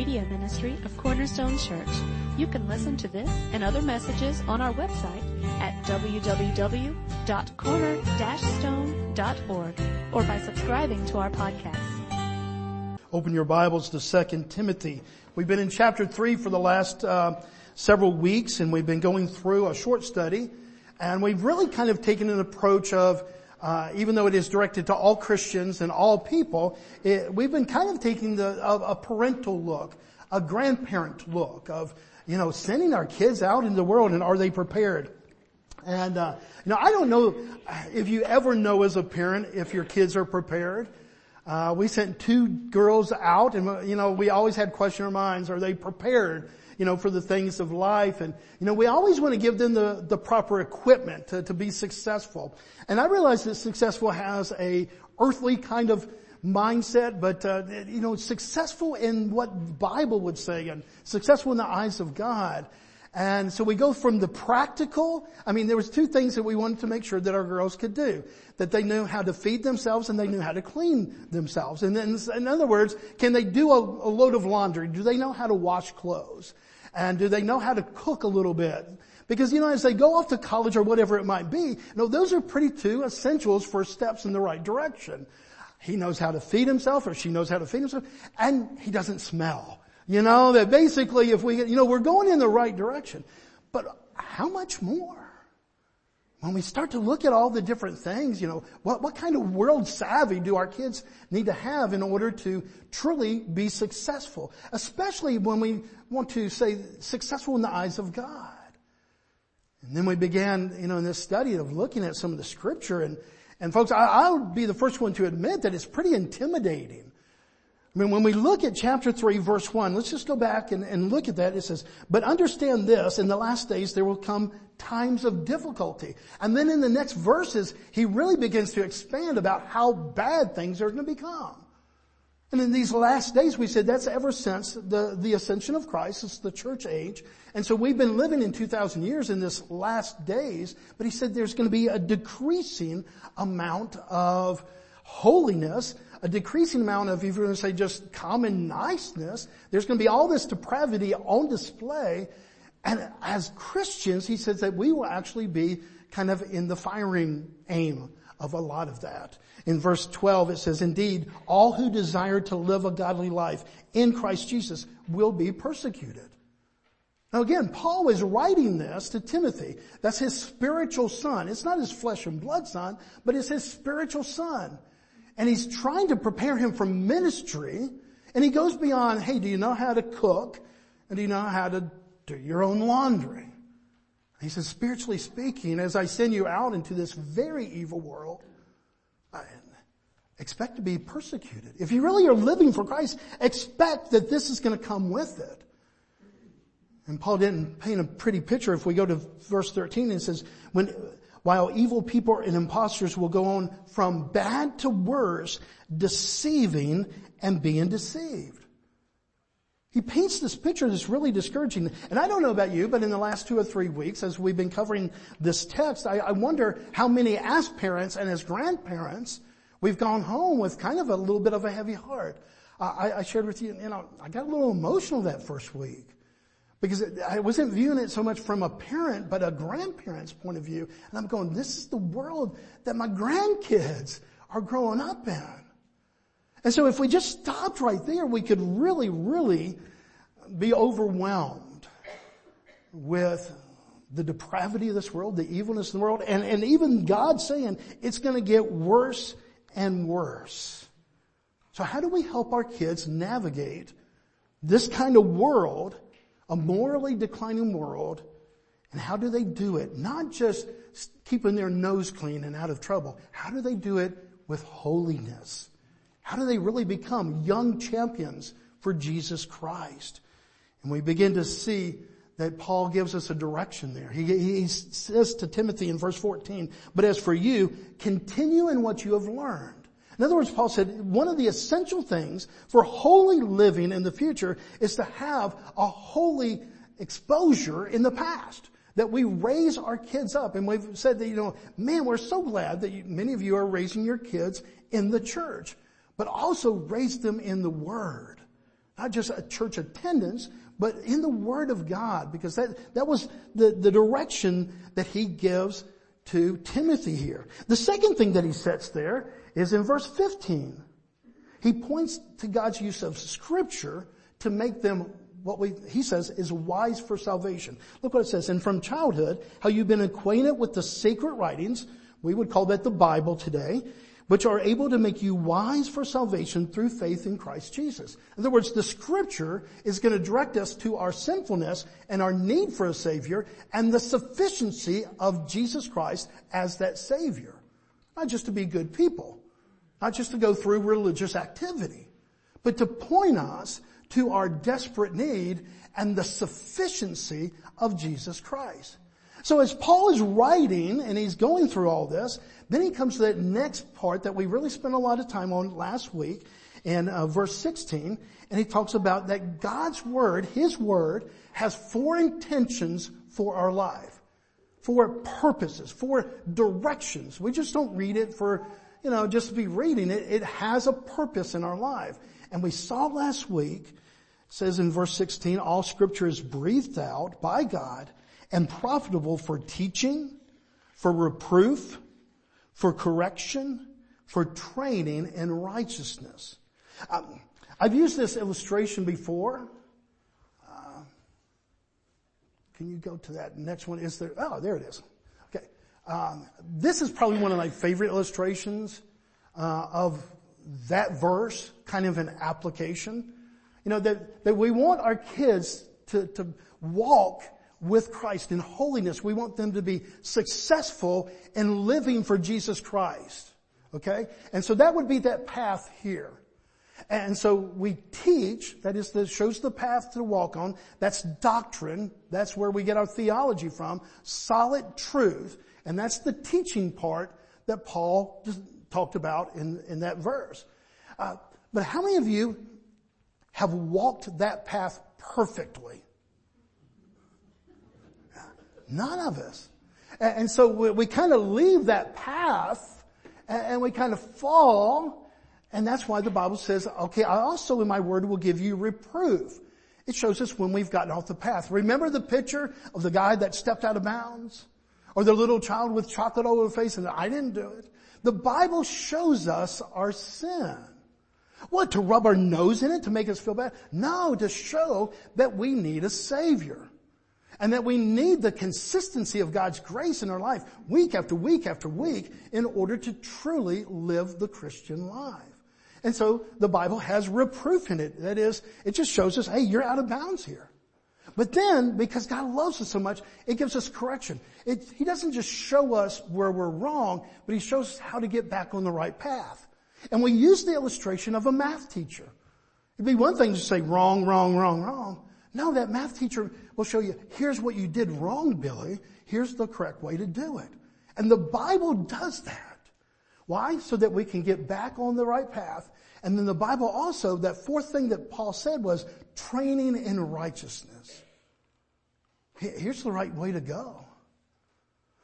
media ministry of Cornerstone Church. You can listen to this and other messages on our website at www.corner-stone.org or by subscribing to our podcast. Open your Bibles to 2 Timothy. We've been in chapter 3 for the last uh, several weeks and we've been going through a short study and we've really kind of taken an approach of uh, even though it is directed to all Christians and all people, it, we've been kind of taking the, a, a, parental look, a grandparent look of, you know, sending our kids out into the world and are they prepared? And, uh, you know, I don't know if you ever know as a parent if your kids are prepared. Uh, we sent two girls out and, you know, we always had question in our minds, are they prepared? You know, for the things of life. And, you know, we always want to give them the, the proper equipment to, to be successful. And I realize that successful has a earthly kind of mindset, but, uh, you know, successful in what the Bible would say and successful in the eyes of God. And so we go from the practical, I mean there was two things that we wanted to make sure that our girls could do. That they knew how to feed themselves and they knew how to clean themselves. And then, in other words, can they do a, a load of laundry? Do they know how to wash clothes? And do they know how to cook a little bit? Because, you know, as they go off to college or whatever it might be, you know, those are pretty two essentials for steps in the right direction. He knows how to feed himself or she knows how to feed himself and he doesn't smell. You know, that basically if we, get you know, we're going in the right direction. But how much more? When we start to look at all the different things, you know, what, what kind of world savvy do our kids need to have in order to truly be successful? Especially when we want to say successful in the eyes of God. And then we began, you know, in this study of looking at some of the scripture and, and folks, I, I would be the first one to admit that it's pretty intimidating I mean, when we look at chapter 3 verse 1, let's just go back and, and, look at that. It says, but understand this, in the last days there will come times of difficulty. And then in the next verses, he really begins to expand about how bad things are going to become. And in these last days, we said that's ever since the, the ascension of Christ. It's the church age. And so we've been living in 2,000 years in this last days, but he said there's going to be a decreasing amount of holiness, a decreasing amount of, if you're going to say just common niceness, there's going to be all this depravity on display. And as Christians, he says that we will actually be kind of in the firing aim of a lot of that. In verse 12 it says, indeed, all who desire to live a godly life in Christ Jesus will be persecuted. Now again, Paul is writing this to Timothy. That's his spiritual son. It's not his flesh and blood son, but it's his spiritual son and he's trying to prepare him for ministry. And he goes beyond, hey, do you know how to cook? And do you know how to do your own laundry? He says, spiritually speaking, as I send you out into this very evil world, I expect to be persecuted. If you really are living for Christ, expect that this is going to come with it. And Paul didn't paint a pretty picture. If we go to verse 13, it says, when, while evil people and impostors will go on from bad to worse, deceiving and being deceived. He paints this picture that's really discouraging. And I don't know about you, but in the last two or three weeks, as we've been covering this text, I, I wonder how many as parents and as grandparents, we've gone home with kind of a little bit of a heavy heart. I, I shared with you, you know, I got a little emotional that first week. Because I wasn't viewing it so much from a parent, but a grandparent's point of view. And I'm going, this is the world that my grandkids are growing up in. And so if we just stopped right there, we could really, really be overwhelmed with the depravity of this world, the evilness of the world, and, and even God saying it's going to get worse and worse. So how do we help our kids navigate this kind of world a morally declining world. And how do they do it? Not just keeping their nose clean and out of trouble. How do they do it with holiness? How do they really become young champions for Jesus Christ? And we begin to see that Paul gives us a direction there. He, he says to Timothy in verse 14, but as for you, continue in what you have learned in other words, Paul said one of the essential things for holy living in the future is to have a holy exposure in the past. That we raise our kids up. And we've said that, you know, man, we're so glad that you, many of you are raising your kids in the church. But also raise them in the Word. not just a church attendance, but in the Word of God, because that, that was the, the direction that he gives to Timothy here. The second thing that he sets there is in verse 15. He points to God's use of scripture to make them what we, he says is wise for salvation. Look what it says. And from childhood, how you've been acquainted with the sacred writings, we would call that the Bible today, which are able to make you wise for salvation through faith in Christ Jesus. In other words, the scripture is going to direct us to our sinfulness and our need for a savior and the sufficiency of Jesus Christ as that savior. Not just to be good people, not just to go through religious activity, but to point us to our desperate need and the sufficiency of Jesus Christ. So as Paul is writing and he's going through all this, then he comes to that next part that we really spent a lot of time on last week in uh, verse 16, and he talks about that God's word, his word, has four intentions for our life, four purposes, four directions. We just don't read it for, you know, just be reading it. It has a purpose in our life. And we saw last week, says in verse 16, all scripture is breathed out by God and profitable for teaching, for reproof, for correction, for training in righteousness. Um, I've used this illustration before. Uh, can you go to that next one? Is there? Oh, there it is. Um, this is probably one of my favorite illustrations uh, of that verse, kind of an application. You know that that we want our kids to to walk with Christ in holiness. We want them to be successful in living for Jesus Christ. Okay? And so that would be that path here. And so we teach, that is, that shows the path to walk on. That's doctrine. That's where we get our theology from. Solid truth. And that's the teaching part that Paul talked about in, in that verse. Uh, but how many of you have walked that path perfectly? None of us. And, so we, we kind of leave that path and, we kind of fall. And that's why the Bible says, okay, I also in my word will give you reproof. It shows us when we've gotten off the path. Remember the picture of the guy that stepped out of bounds? Or the little child with chocolate all over the face and I didn't do it. The Bible shows us our sin. What, to rub our nose in it to make us feel bad? No, to show that we need a savior and that we need the consistency of God's grace in our life week after week after week in order to truly live the Christian life. And so the Bible has reproof in it. That is, it just shows us, hey, you're out of bounds here. But then, because God loves us so much, it gives us correction. It, he doesn't just show us where we're wrong, but He shows us how to get back on the right path. And we use the illustration of a math teacher. It'd be one thing to say wrong, wrong, wrong, wrong. No, that math teacher will show you, here's what you did wrong, Billy. Here's the correct way to do it. And the Bible does that. Why? So that we can get back on the right path. And then the Bible also, that fourth thing that Paul said was training in righteousness. Here's the right way to go.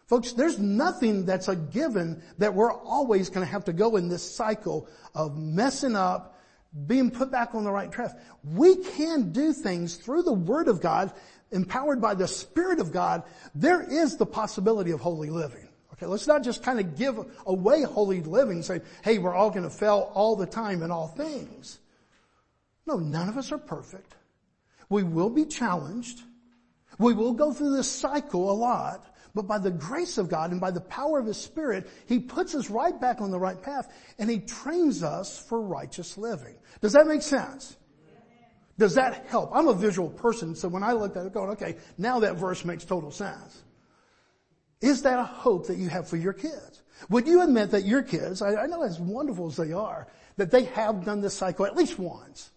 Folks, there's nothing that's a given that we're always going to have to go in this cycle of messing up being put back on the right track. We can do things through the Word of God, empowered by the Spirit of God. There is the possibility of holy living. Okay, let's not just kind of give away holy living, say, hey, we're all going to fail all the time in all things. No, none of us are perfect. We will be challenged. We will go through this cycle a lot. But by the grace of God and by the power of His Spirit, He puts us right back on the right path and He trains us for righteous living. Does that make sense? Does that help? I'm a visual person, so when I looked at it going, okay, now that verse makes total sense. Is that a hope that you have for your kids? Would you admit that your kids, I, I know as wonderful as they are, that they have done this cycle at least once?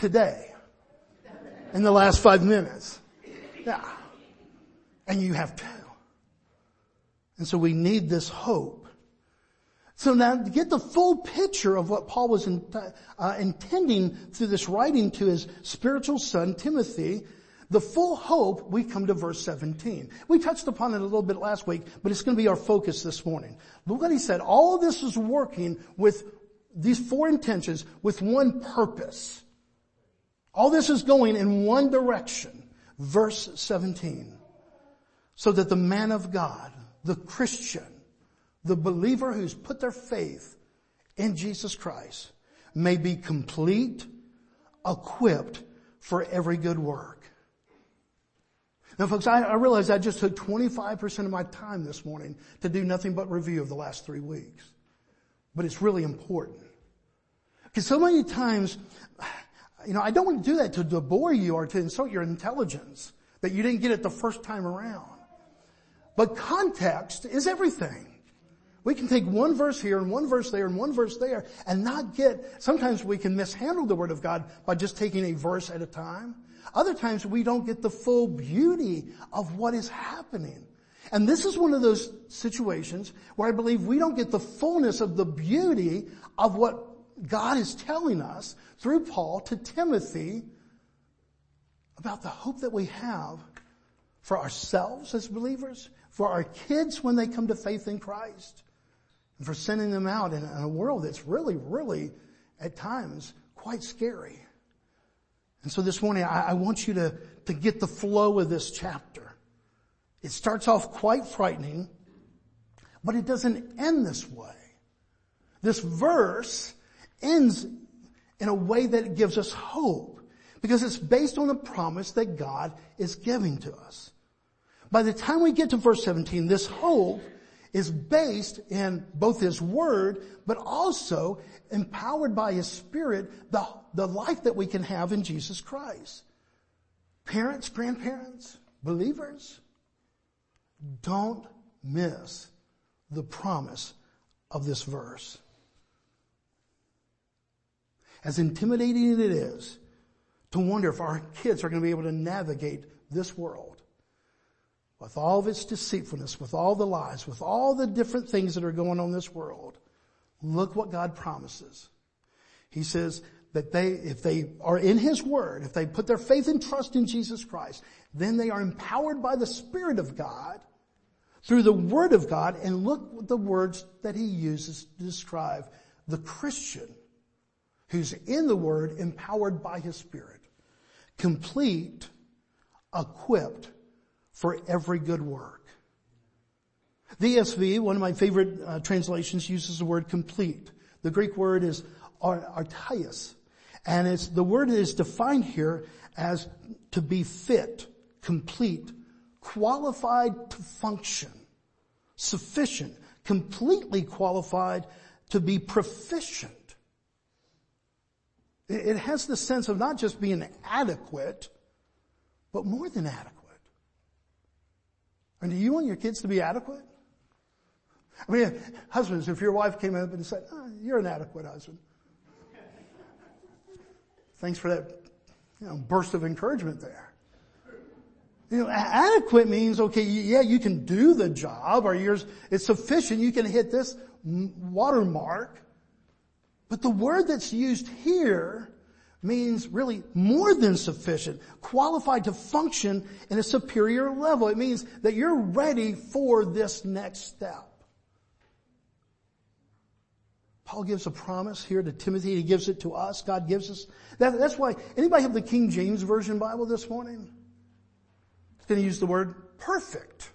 Today. In the last five minutes. Yeah and you have two. And so we need this hope. So now to get the full picture of what Paul was in, uh, intending through this writing to his spiritual son Timothy, the full hope, we come to verse 17. We touched upon it a little bit last week, but it's going to be our focus this morning. Look what he said. All of this is working with these four intentions with one purpose. All this is going in one direction. Verse 17. So that the man of God, the Christian, the believer who's put their faith in Jesus Christ may be complete, equipped for every good work. Now folks, I, I realize I just took 25% of my time this morning to do nothing but review of the last three weeks. But it's really important. Because so many times, you know, I don't want to do that to, bore you or to insult your intelligence that you didn't get it the first time around. But context is everything. We can take one verse here and one verse there and one verse there and not get, sometimes we can mishandle the Word of God by just taking a verse at a time. Other times we don't get the full beauty of what is happening. And this is one of those situations where I believe we don't get the fullness of the beauty of what God is telling us through Paul to Timothy about the hope that we have for ourselves as believers, for our kids when they come to faith in Christ, and for sending them out in a world that's really, really, at times, quite scary. And so this morning, I, I want you to, to get the flow of this chapter. It starts off quite frightening, but it doesn't end this way. This verse ends in a way that gives us hope because it's based on the promise that God is giving to us. By the time we get to verse 17, this hope is based in both His Word, but also empowered by His Spirit, the, the life that we can have in Jesus Christ. Parents, grandparents, believers, don't miss the promise of this verse. As intimidating as it is to wonder if our kids are going to be able to navigate this world, with all of its deceitfulness, with all the lies, with all the different things that are going on in this world, look what God promises. He says that they, if they are in His Word, if they put their faith and trust in Jesus Christ, then they are empowered by the Spirit of God through the Word of God and look at the words that He uses to describe the Christian who's in the Word empowered by His Spirit. Complete, equipped, for every good work. The ESV, one of my favorite uh, translations, uses the word complete. The Greek word is artios, and it's the word is defined here as to be fit, complete, qualified to function, sufficient, completely qualified to be proficient. It has the sense of not just being adequate, but more than adequate. And do you want your kids to be adequate? I mean, husbands, if your wife came up and said, oh, you're an adequate husband. Thanks for that you know, burst of encouragement there. You know, adequate means, okay, yeah, you can do the job or yours, it's sufficient, you can hit this watermark. But the word that's used here means really more than sufficient, qualified to function in a superior level. It means that you're ready for this next step. Paul gives a promise here to Timothy. He gives it to us. God gives us. That, that's why, anybody have the King James Version Bible this morning? It's going to use the word perfect.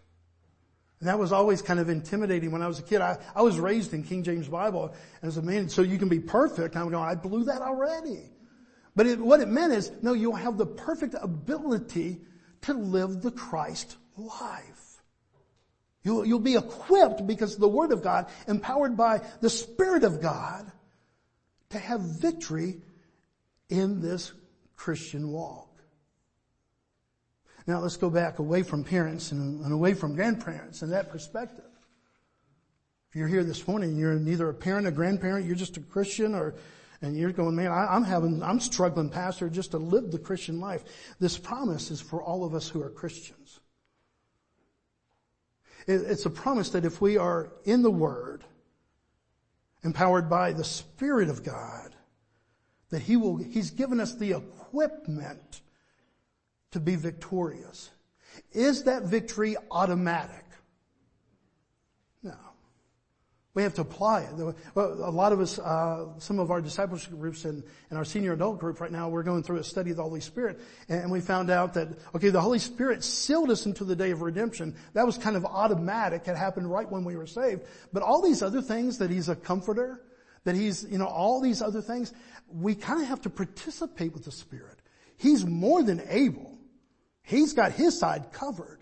And that was always kind of intimidating when I was a kid. I, I was raised in King James Bible and as a man, so you can be perfect. I'm going, I blew that already. But it, what it meant is, no, you'll have the perfect ability to live the Christ life. You'll, you'll be equipped because the Word of God, empowered by the Spirit of God, to have victory in this Christian walk. Now let's go back away from parents and, and away from grandparents and that perspective. If you're here this morning, you're neither a parent, a grandparent, you're just a Christian or and you're going, man, I, am having, I'm struggling, pastor, just to live the Christian life. This promise is for all of us who are Christians. It, it's a promise that if we are in the Word, empowered by the Spirit of God, that He will, He's given us the equipment to be victorious. Is that victory automatic? No. We have to apply it. A lot of us, uh, some of our discipleship groups and, and our senior adult group right now, we're going through a study of the Holy Spirit, and we found out that okay, the Holy Spirit sealed us into the day of redemption. That was kind of automatic; it happened right when we were saved. But all these other things, that He's a comforter, that He's you know all these other things, we kind of have to participate with the Spirit. He's more than able. He's got His side covered.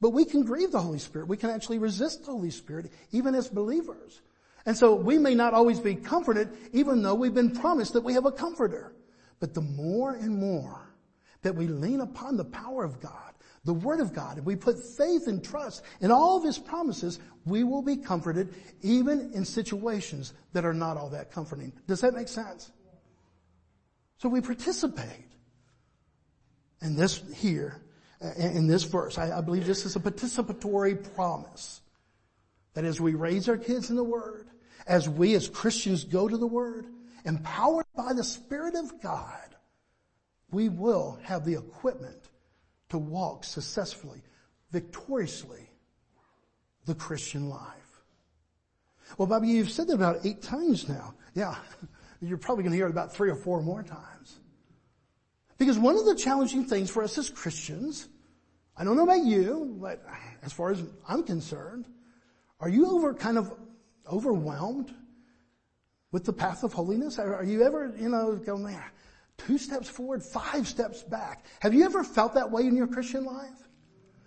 But we can grieve the Holy Spirit. We can actually resist the Holy Spirit, even as believers. And so we may not always be comforted, even though we've been promised that we have a comforter. But the more and more that we lean upon the power of God, the Word of God, and we put faith and trust in all of His promises, we will be comforted even in situations that are not all that comforting. Does that make sense? So we participate. And this here uh, in this verse. I, I believe this is a participatory promise. That as we raise our kids in the Word, as we as Christians go to the Word, empowered by the Spirit of God, we will have the equipment to walk successfully, victoriously, the Christian life. Well, Bobby, you've said that about eight times now. Yeah, you're probably going to hear it about three or four more times. Because one of the challenging things for us as Christians, I don't know about you, but as far as I'm concerned, are you over kind of overwhelmed with the path of holiness? Are you ever, you know, going there, two steps forward, five steps back? Have you ever felt that way in your Christian life?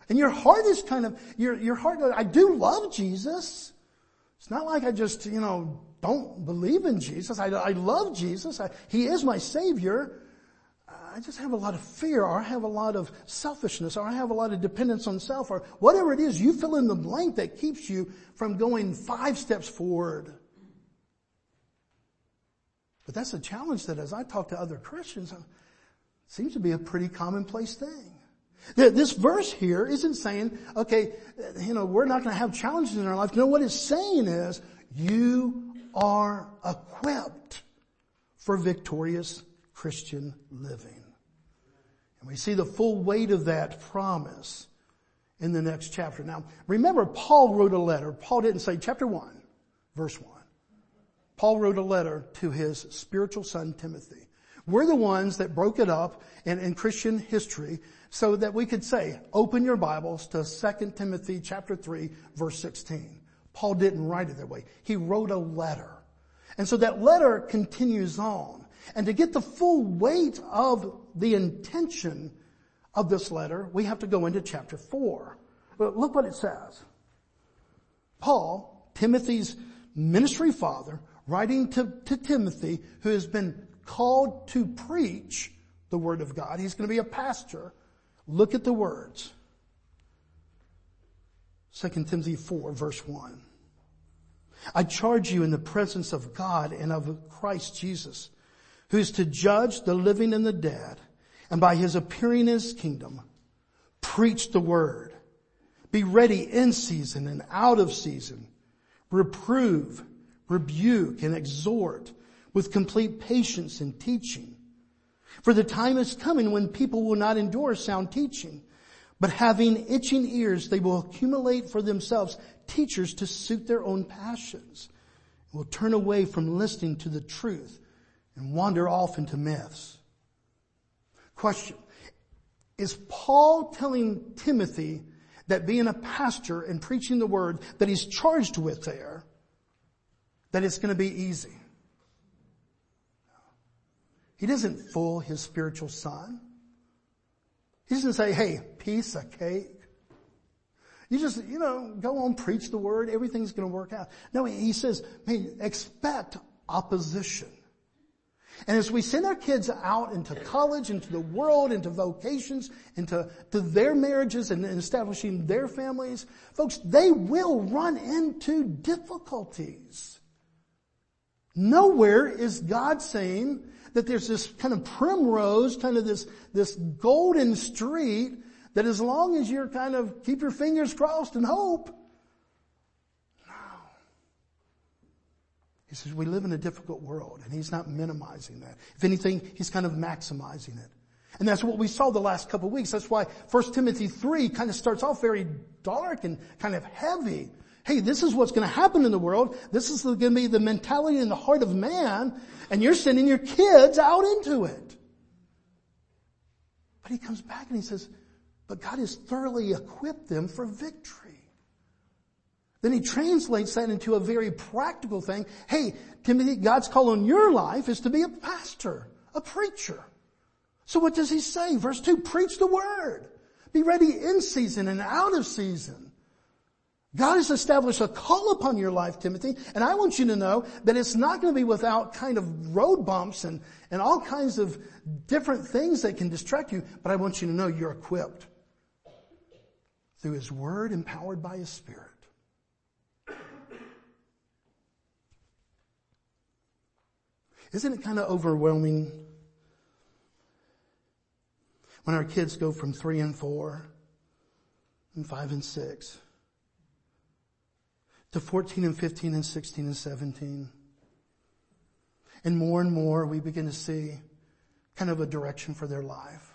And your heart is kind of, your, your heart, I do love Jesus. It's not like I just, you know, don't believe in Jesus. I, I love Jesus. I, he is my Savior. I just have a lot of fear or I have a lot of selfishness or I have a lot of dependence on self or whatever it is, you fill in the blank that keeps you from going five steps forward. But that's a challenge that as I talk to other Christians, uh, seems to be a pretty commonplace thing. This verse here isn't saying, okay, you know, we're not going to have challenges in our life. No, what it's saying is, you are equipped for victorious Christian living. And we see the full weight of that promise in the next chapter. Now, remember, Paul wrote a letter. Paul didn't say chapter 1, verse 1. Paul wrote a letter to his spiritual son, Timothy. We're the ones that broke it up in, in Christian history so that we could say, open your Bibles to 2 Timothy chapter 3, verse 16. Paul didn't write it that way. He wrote a letter. And so that letter continues on. And to get the full weight of the intention of this letter, we have to go into chapter 4. But look what it says. Paul, Timothy's ministry father, writing to, to Timothy, who has been called to preach the word of God. He's going to be a pastor. Look at the words. 2 Timothy 4 verse 1. I charge you in the presence of God and of Christ Jesus, who is to judge the living and the dead, and by his appearing in his kingdom, preach the word. Be ready in season and out of season. Reprove, rebuke, and exhort with complete patience and teaching. For the time is coming when people will not endure sound teaching, but having itching ears, they will accumulate for themselves teachers to suit their own passions, and will turn away from listening to the truth and wander off into myths. Question. Is Paul telling Timothy that being a pastor and preaching the word that he's charged with there, that it's going to be easy? He doesn't fool his spiritual son. He doesn't say, hey, piece of cake. You just, you know, go on, preach the word, everything's going to work out. No, he says, man, expect opposition. And as we send our kids out into college, into the world, into vocations, into to their marriages and, and establishing their families, folks, they will run into difficulties. Nowhere is God saying that there's this kind of primrose, kind of this, this golden street that as long as you're kind of keep your fingers crossed and hope, He says, we live in a difficult world and he's not minimizing that. If anything, he's kind of maximizing it. And that's what we saw the last couple of weeks. That's why 1 Timothy 3 kind of starts off very dark and kind of heavy. Hey, this is what's going to happen in the world. This is going to be the mentality in the heart of man, and you're sending your kids out into it. But he comes back and he says, but God has thoroughly equipped them for victory. Then he translates that into a very practical thing. Hey, Timothy, God's call on your life is to be a pastor, a preacher. So what does he say? Verse 2, preach the word. Be ready in season and out of season. God has established a call upon your life, Timothy, and I want you to know that it's not going to be without kind of road bumps and, and all kinds of different things that can distract you, but I want you to know you're equipped through His Word empowered by His Spirit. Isn't it kind of overwhelming when our kids go from three and four and five and six to 14 and 15 and 16 and 17? And more and more we begin to see kind of a direction for their life.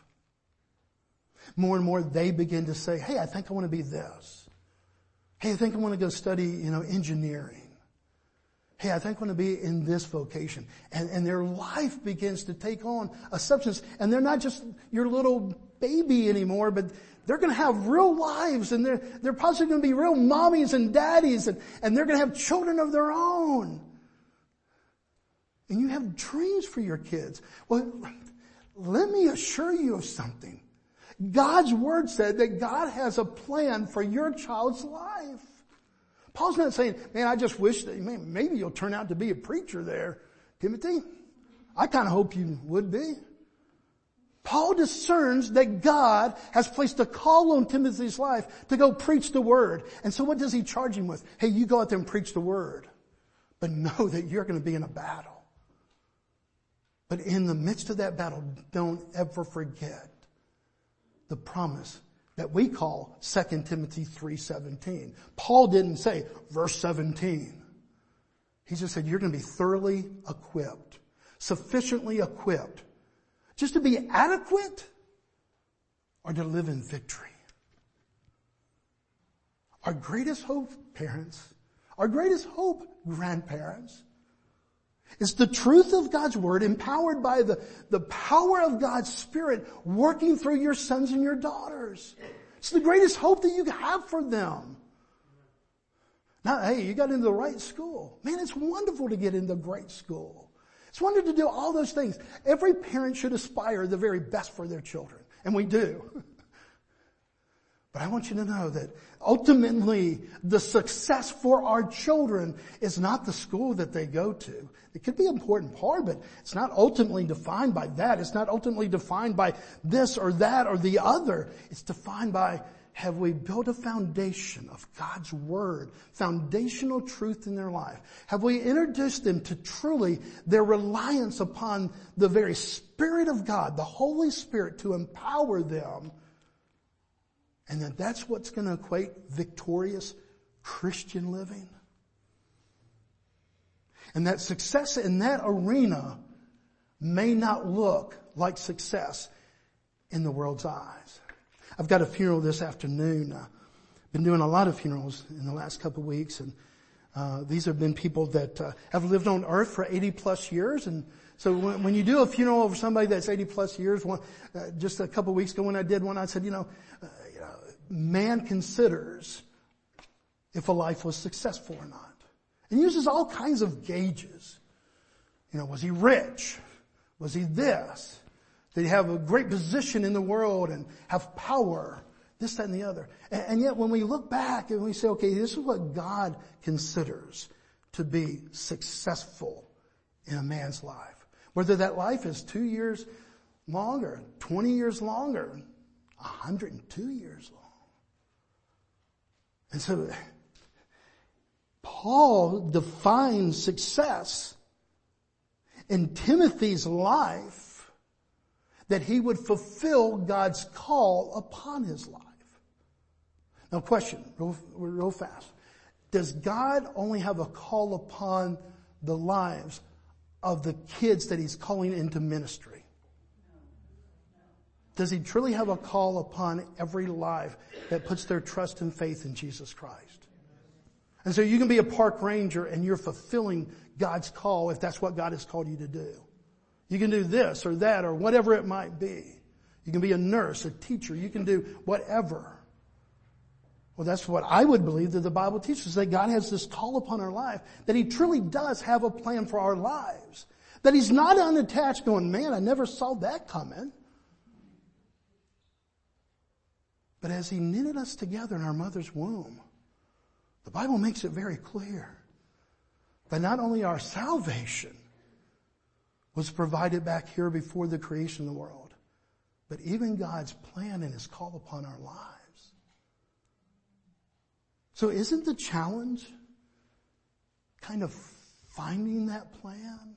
More and more they begin to say, hey, I think I want to be this. Hey, I think I want to go study, you know, engineering. Hey, I think I'm going to be in this vocation. And, and their life begins to take on a substance. And they're not just your little baby anymore, but they're going to have real lives and they're, they're possibly going to be real mommies and daddies and, and they're going to have children of their own. And you have dreams for your kids. Well, let me assure you of something. God's word said that God has a plan for your child's life. Paul's not saying, man, I just wish that man, maybe you'll turn out to be a preacher there, Timothy. I kind of hope you would be. Paul discerns that God has placed a call on Timothy's life to go preach the word. And so what does he charge him with? Hey, you go out there and preach the word. But know that you're going to be in a battle. But in the midst of that battle, don't ever forget the promise that we call 2 Timothy 3.17. Paul didn't say verse 17. He just said you're going to be thoroughly equipped, sufficiently equipped, just to be adequate or to live in victory. Our greatest hope, parents, our greatest hope, grandparents, is the truth of God's Word empowered by the, the power of God's Spirit working through your sons and your daughters. It's the greatest hope that you have for them. Now, hey, you got into the right school. Man, it's wonderful to get into a great school. It's wonderful to do all those things. Every parent should aspire the very best for their children. And we do. But I want you to know that ultimately the success for our children is not the school that they go to. It could be an important part, but it's not ultimately defined by that. It's not ultimately defined by this or that or the other. It's defined by have we built a foundation of God's Word, foundational truth in their life? Have we introduced them to truly their reliance upon the very Spirit of God, the Holy Spirit to empower them and that that's what's going to equate victorious Christian living. And that success in that arena may not look like success in the world's eyes. I've got a funeral this afternoon. I've been doing a lot of funerals in the last couple of weeks and uh, these have been people that uh, have lived on earth for 80 plus years and so when, when, you do a funeral of somebody that's 80 plus years, one, uh, just a couple weeks ago when I did one, I said, you know, man considers if a life was successful or not. And uses all kinds of gauges. You know, was he rich? Was he this? Did he have a great position in the world and have power? This, that, and the other. And, and yet when we look back and we say, okay, this is what God considers to be successful in a man's life. Whether that life is two years longer, 20 years longer, 102 years long. And so Paul defines success in Timothy's life that he would fulfill God's call upon his life. Now question, real, real fast. Does God only have a call upon the lives of the kids that he's calling into ministry? Does he truly have a call upon every life that puts their trust and faith in Jesus Christ? And so you can be a park ranger and you're fulfilling God's call if that's what God has called you to do. You can do this or that or whatever it might be. You can be a nurse, a teacher, you can do whatever. Well, that's what I would believe that the Bible teaches, that God has this call upon our life, that He truly does have a plan for our lives. That He's not unattached going, man, I never saw that coming. But as He knitted us together in our mother's womb, the Bible makes it very clear that not only our salvation was provided back here before the creation of the world, but even God's plan and His call upon our lives. So isn't the challenge kind of finding that plan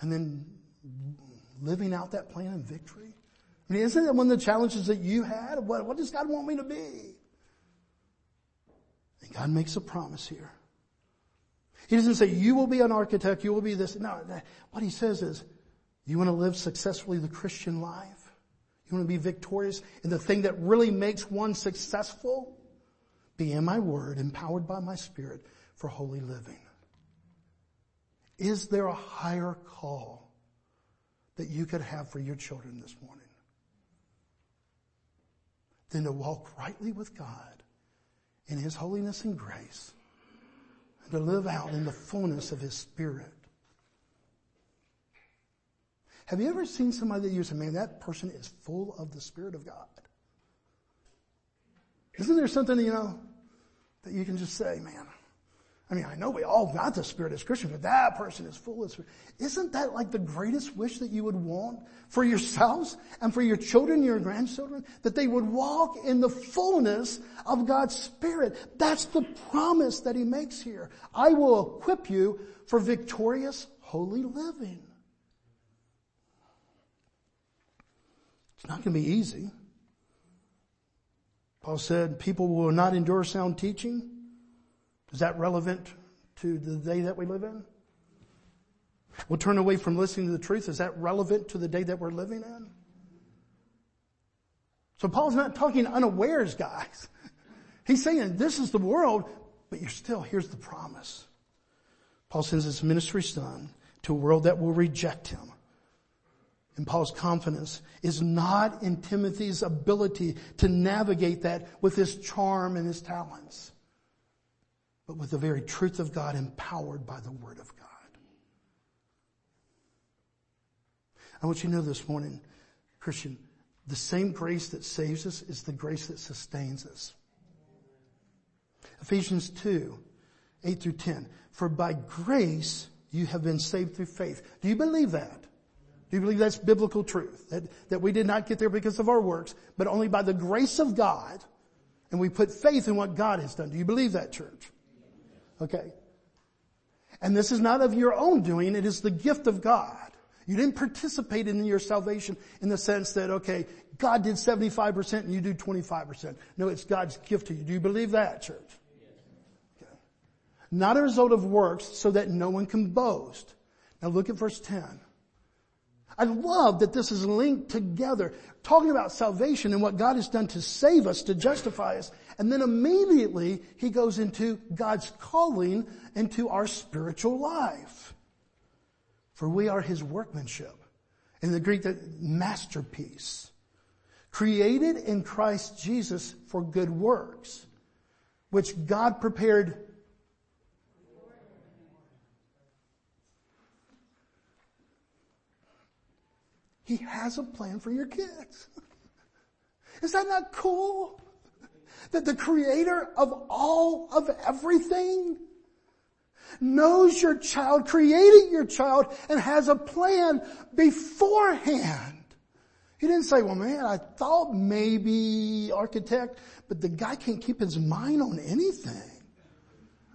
and then living out that plan in victory? I mean, isn't that one of the challenges that you had? What, what does God want me to be? And God makes a promise here. He doesn't say, you will be an architect, you will be this. No, what he says is, you want to live successfully the Christian life? You want to be victorious in the thing that really makes one successful? Be in my word, empowered by my spirit for holy living. Is there a higher call that you could have for your children this morning? Than to walk rightly with God in His holiness and grace and to live out in the fullness of His Spirit. Have you ever seen somebody that you say, man, that person is full of the Spirit of God? Isn't there something, you know, that you can just say, man, I mean, I know we all got the Spirit as Christians, but that person is full of Spirit. Isn't that like the greatest wish that you would want for yourselves and for your children, your grandchildren? That they would walk in the fullness of God's Spirit. That's the promise that He makes here. I will equip you for victorious, holy living. It's not going to be easy. Paul said, people will not endure sound teaching. Is that relevant to the day that we live in? We'll turn away from listening to the truth. Is that relevant to the day that we're living in? So Paul's not talking unawares, guys. He's saying this is the world, but you're still, here's the promise. Paul sends his ministry son to a world that will reject him. And Paul's confidence is not in Timothy's ability to navigate that with his charm and his talents, but with the very truth of God empowered by the word of God. I want you to know this morning, Christian, the same grace that saves us is the grace that sustains us. Ephesians 2, 8 through 10. For by grace you have been saved through faith. Do you believe that? Do you believe that's biblical truth? That, that we did not get there because of our works, but only by the grace of God, and we put faith in what God has done. Do you believe that, church? Okay. And this is not of your own doing, it is the gift of God. You didn't participate in your salvation in the sense that, okay, God did 75% and you do 25%. No, it's God's gift to you. Do you believe that, church? Okay. Not a result of works so that no one can boast. Now look at verse 10. I love that this is linked together, talking about salvation and what God has done to save us, to justify us. And then immediately he goes into God's calling into our spiritual life. For we are his workmanship. In the Greek, masterpiece. Created in Christ Jesus for good works, which God prepared He has a plan for your kids. Is that not cool? That the creator of all of everything knows your child, created your child, and has a plan beforehand. He didn't say, well man, I thought maybe architect, but the guy can't keep his mind on anything.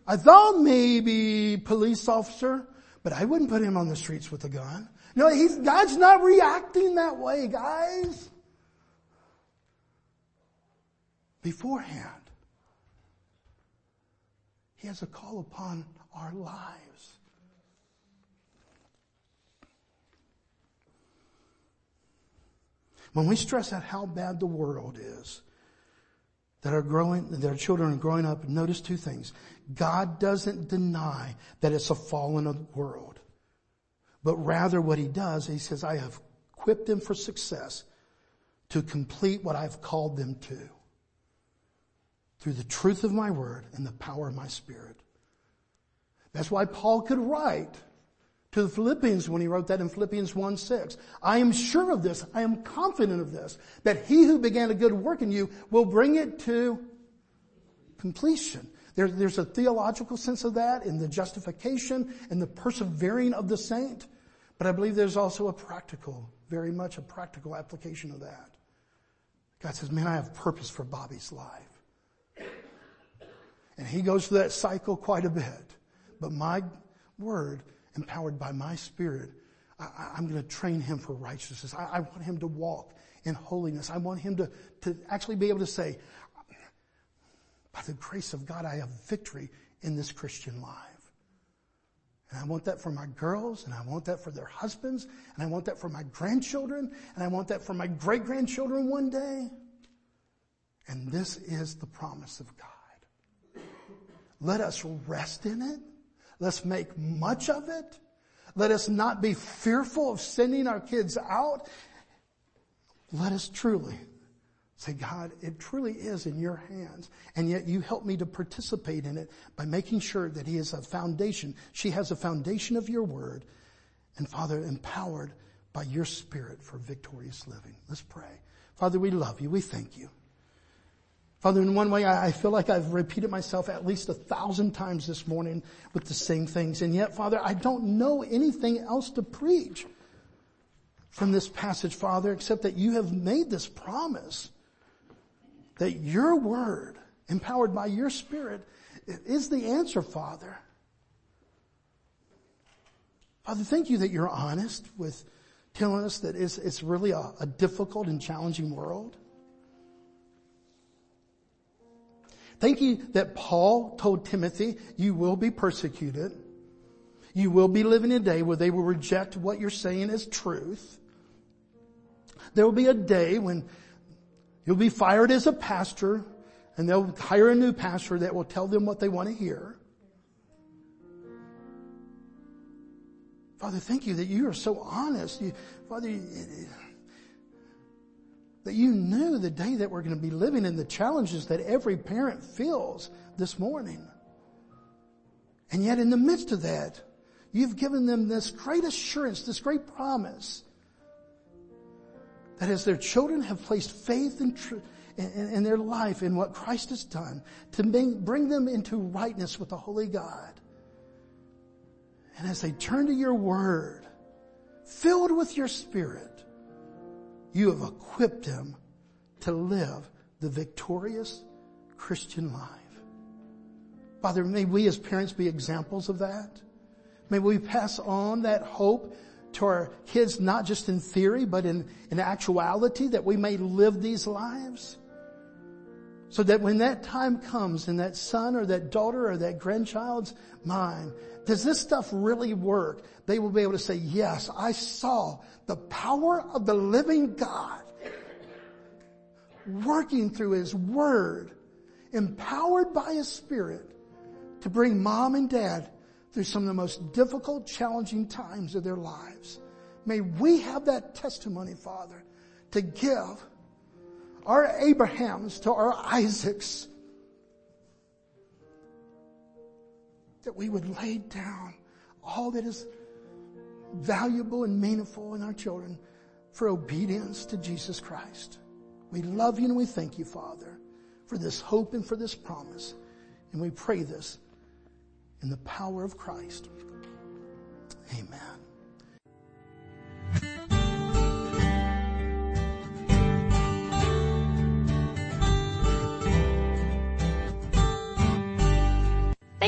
I thought maybe police officer, but I wouldn't put him on the streets with a gun. No, he's, God's not reacting that way, guys. Beforehand, He has a call upon our lives. When we stress out how bad the world is, that are growing, their children are growing up, notice two things. God doesn't deny that it's a fallen world, but rather what he does, he says, I have equipped them for success to complete what I've called them to through the truth of my word and the power of my spirit. That's why Paul could write to the Philippians when he wrote that in Philippians 1 6. I am sure of this, I am confident of this, that he who began a good work in you will bring it to completion. There, there's a theological sense of that in the justification and the persevering of the saint, but I believe there's also a practical, very much a practical application of that. God says, man, I have purpose for Bobby's life. And he goes through that cycle quite a bit. But my word empowered by my spirit, I, am going to train him for righteousness. I, I, want him to walk in holiness. I want him to, to actually be able to say, by the grace of God, I have victory in this Christian life. And I want that for my girls, and I want that for their husbands, and I want that for my grandchildren, and I want that for my great grandchildren one day. And this is the promise of God. Let us rest in it. Let's make much of it. Let us not be fearful of sending our kids out. Let us truly say, God, it truly is in your hands. And yet you help me to participate in it by making sure that he has a foundation. She has a foundation of your word. And Father, empowered by your spirit for victorious living. Let's pray. Father, we love you. We thank you. Father, in one way, I feel like I've repeated myself at least a thousand times this morning with the same things. And yet, Father, I don't know anything else to preach from this passage, Father, except that you have made this promise that your word, empowered by your spirit, is the answer, Father. Father, thank you that you're honest with telling us that it's, it's really a, a difficult and challenging world. Thank you that Paul told Timothy, you will be persecuted. You will be living a day where they will reject what you're saying as truth. There will be a day when you'll be fired as a pastor and they'll hire a new pastor that will tell them what they want to hear. Father, thank you that you are so honest. You, Father, that you knew the day that we're going to be living in the challenges that every parent feels this morning. And yet in the midst of that, you've given them this great assurance, this great promise that as their children have placed faith in, tr- in, their life in what Christ has done to bring them into rightness with the Holy God. And as they turn to your word, filled with your spirit, you have equipped them to live the victorious Christian life. Father, may we as parents be examples of that. May we pass on that hope to our kids, not just in theory, but in, in actuality, that we may live these lives. So that when that time comes in that son or that daughter or that grandchild's mind, does this stuff really work? They will be able to say, yes, I saw the power of the living God working through His Word, empowered by His Spirit to bring mom and dad through some of the most difficult, challenging times of their lives. May we have that testimony, Father, to give our Abrahams to our Isaacs. That we would lay down all that is valuable and meaningful in our children for obedience to Jesus Christ. We love you and we thank you, Father, for this hope and for this promise. And we pray this in the power of Christ. Amen.